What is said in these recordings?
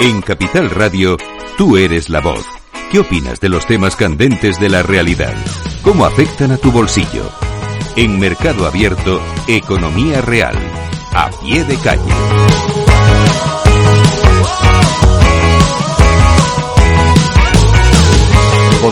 En Capital Radio, tú eres la voz. ¿Qué opinas de los temas candentes de la realidad? ¿Cómo afectan a tu bolsillo? En Mercado Abierto, Economía Real. A pie de calle.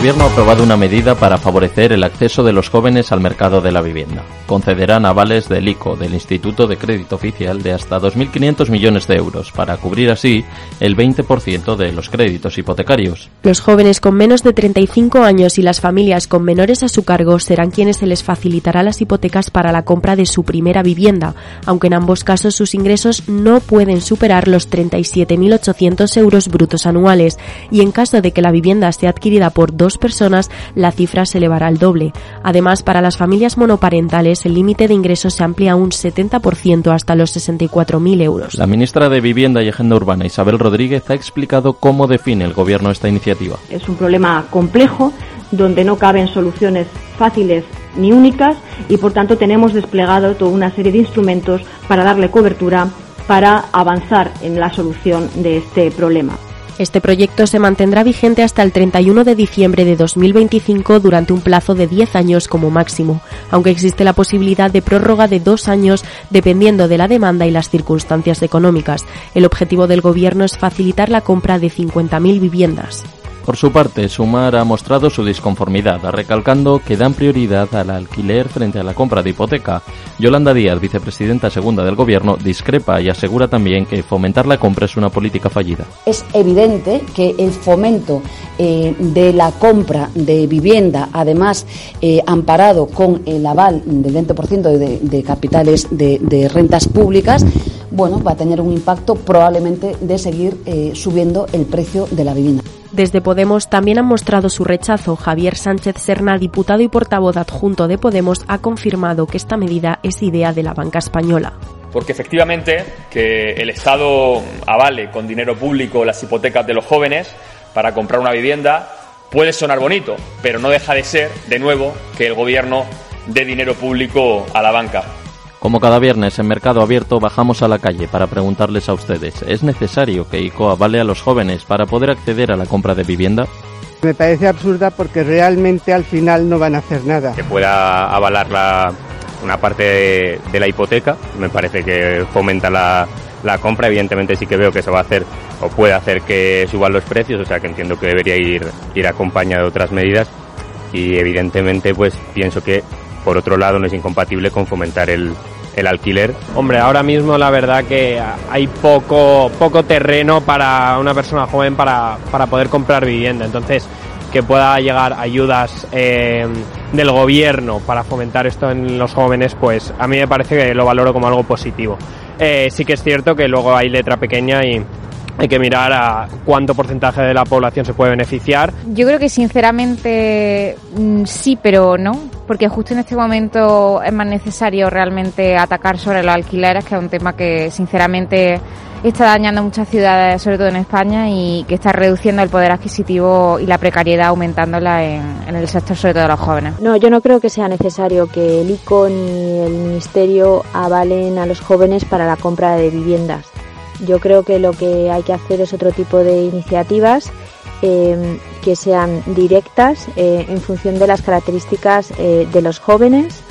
Gobierno ha aprobado una medida para favorecer el acceso de los jóvenes al mercado de la vivienda. Concederán avales del ICO, del Instituto de Crédito Oficial, de hasta 2.500 millones de euros, para cubrir así el 20% de los créditos hipotecarios. Los jóvenes con menos de 35 años y las familias con menores a su cargo serán quienes se les facilitará las hipotecas para la compra de su primera vivienda, aunque en ambos casos sus ingresos no pueden superar los 37.800 euros brutos anuales y en caso de que la vivienda sea adquirida por dos personas, la cifra se elevará al doble. Además, para las familias monoparentales, el límite de ingresos se amplía un 70% hasta los 64.000 euros. La ministra de Vivienda y Agenda Urbana, Isabel Rodríguez, ha explicado cómo define el Gobierno esta iniciativa. Es un problema complejo donde no caben soluciones fáciles ni únicas y por tanto tenemos desplegado toda una serie de instrumentos para darle cobertura para avanzar en la solución de este problema. Este proyecto se mantendrá vigente hasta el 31 de diciembre de 2025 durante un plazo de 10 años como máximo, aunque existe la posibilidad de prórroga de dos años dependiendo de la demanda y las circunstancias económicas. El objetivo del Gobierno es facilitar la compra de 50.000 viviendas. Por su parte, Sumar ha mostrado su disconformidad, recalcando que dan prioridad al alquiler frente a la compra de hipoteca. Yolanda Díaz, vicepresidenta segunda del Gobierno, discrepa y asegura también que fomentar la compra es una política fallida. Es evidente que el fomento eh, de la compra de vivienda, además eh, amparado con el aval del 20% de, capitales de rentas públicas, bueno, va a tener un impacto probablemente de seguir eh, subiendo el precio de la vivienda. Desde Podemos también han mostrado su rechazo. Javier Sánchez Serna, diputado y portavoz adjunto de Podemos, ha confirmado que esta medida es idea de la banca española. Porque efectivamente que el Estado avale con dinero público las hipotecas de los jóvenes para comprar una vivienda puede sonar bonito, pero no deja de ser, de nuevo, que el Gobierno dé dinero público a la banca. Como cada viernes en Mercado Abierto bajamos a la calle para preguntarles a ustedes, ¿es necesario que ICO avale a los jóvenes para poder acceder a la compra de vivienda? Me parece absurda porque realmente al final no van a hacer nada. Que pueda avalar la, una parte de, de, la hipoteca, me parece que fomenta la, la compra. Evidentemente sí que veo que eso va a hacer o puede hacer que suban los precios, o sea que entiendo que debería ir, ir acompañado de otras medidas y evidentemente pues pienso que por otro lado no es incompatible con fomentar el, el alquiler. Hombre, ahora mismo la verdad que hay poco, poco terreno para una persona joven para, para poder comprar vivienda. Entonces, que pueda llegar ayudas eh, del gobierno para fomentar esto en los jóvenes, pues a mí me parece que lo valoro como algo positivo. Eh, sí que es cierto que luego hay letra pequeña y hay que mirar a cuánto porcentaje de la población se puede beneficiar. Yo creo que sinceramente sí, pero no, porque justo en este momento es más necesario realmente atacar sobre los alquileres, que es un tema que sinceramente está dañando muchas ciudades, sobre todo en España, y que está reduciendo el poder adquisitivo y la precariedad, aumentándola en, en el sector, sobre todo de los jóvenes. No, yo no creo que sea necesario que el ICO ni el Ministerio avalen a los jóvenes para la compra de viviendas. Yo creo que lo que hay que hacer es otro tipo de iniciativas eh, que sean directas eh, en función de las características eh, de los jóvenes,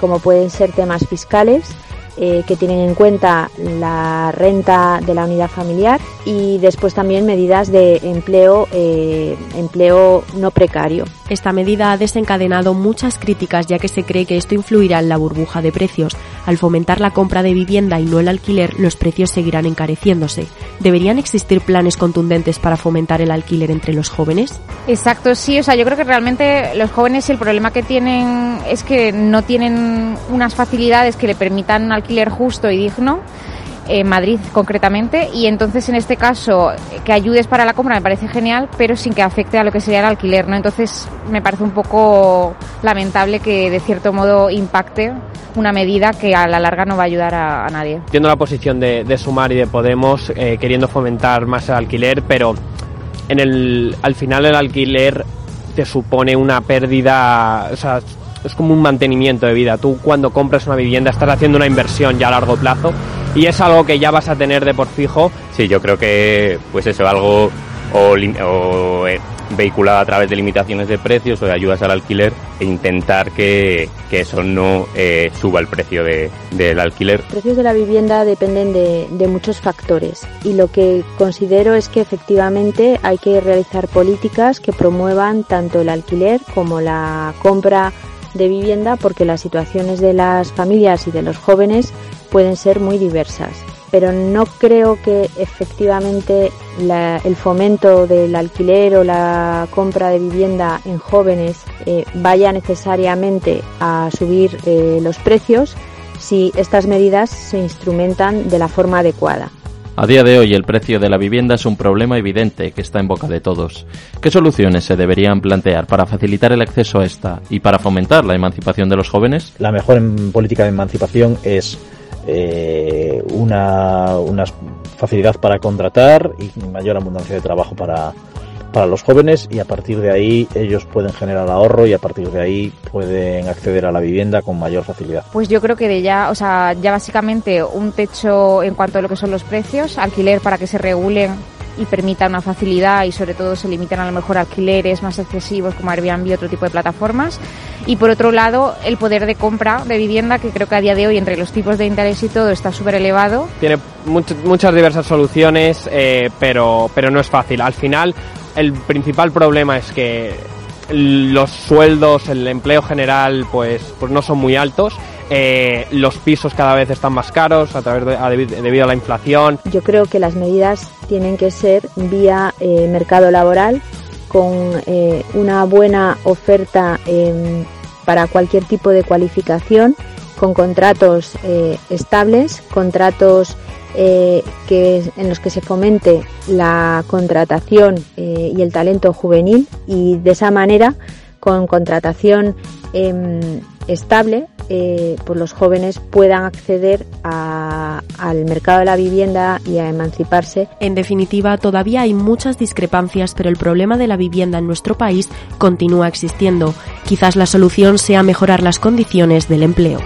como pueden ser temas fiscales. que tienen en cuenta la renta de la unidad familiar y después también medidas de empleo, empleo no precario. Esta medida ha desencadenado muchas críticas ya que se cree que esto influirá en la burbuja de precios. Al fomentar la compra de vivienda y no el alquiler, los precios seguirán encareciéndose. ¿Deberían existir planes contundentes para fomentar el alquiler entre los jóvenes? Exacto, sí. O sea, yo creo que realmente los jóvenes el problema que tienen es que no tienen unas facilidades que le permitan un alquiler justo y digno en Madrid concretamente y entonces en este caso que ayudes para la compra me parece genial pero sin que afecte a lo que sería el alquiler no entonces me parece un poco lamentable que de cierto modo impacte una medida que a la larga no va a ayudar a, nadie entiendo la posición de, de Sumar y de Podemos eh, queriendo fomentar más el alquiler pero en el al final el alquiler te supone una pérdida o sea es como un mantenimiento de vida. Tú cuando compras una vivienda estás haciendo una inversión ya a largo plazo y es algo que ya vas a tener de por fijo. Sí, yo creo que pues eso, algo o, o eh, vehiculado a través de limitaciones de precios o de ayudas al alquiler e intentar que, que eso no eh, suba el precio de, del alquiler. Los precios de la vivienda dependen de, de muchos factores y lo que considero es que efectivamente hay que realizar políticas que promuevan tanto el alquiler como la compra de vivienda porque las situaciones de las familias y de los jóvenes pueden ser muy diversas pero no creo que efectivamente la, el fomento del alquiler o la compra de vivienda en jóvenes eh, vaya necesariamente a subir eh, los precios si estas medidas se instrumentan de la forma adecuada. A día de hoy el precio de la vivienda es un problema evidente que está en boca de todos. ¿Qué soluciones se deberían plantear para facilitar el acceso a esta y para fomentar la emancipación de los jóvenes? La mejor política de emancipación es eh, una, una facilidad para contratar y mayor abundancia de trabajo para, para los jóvenes y a partir de ahí ellos pueden generar ahorro y a partir de ahí pueden acceder a la vivienda con mayor facilidad. Pues yo creo que de ya, o sea, ya básicamente un techo en cuanto a lo que son los precios, alquiler para que se regulen y permita una facilidad y sobre todo se limitan a lo mejor alquileres más excesivos como Airbnb otro tipo de plataformas. Y por otro lado, el poder de compra de vivienda que creo que a día de hoy entre los tipos de interés y todo está súper elevado. Tiene muchas diversas soluciones, eh, pero, pero no es fácil. Al final, el principal problema es que los sueldos, el empleo general, pues, pues no son muy altos eh, los pisos cada vez están más caros a través de, debido a la inflación. Yo creo que las medidas tienen que ser vía eh, mercado laboral con eh, una buena oferta em, para cualquier tipo de cualificación, con contratos estables, contratos que, en los que se fomente la contratación y el talento juvenil y de esa manera con contratación em, estable eh, pues los jóvenes puedan acceder al mercado de la vivienda y a emanciparse. En definitiva, todavía hay muchas discrepancias, pero el problema de la vivienda en nuestro país continúa existiendo. Quizás la solución sea mejorar las condiciones del empleo.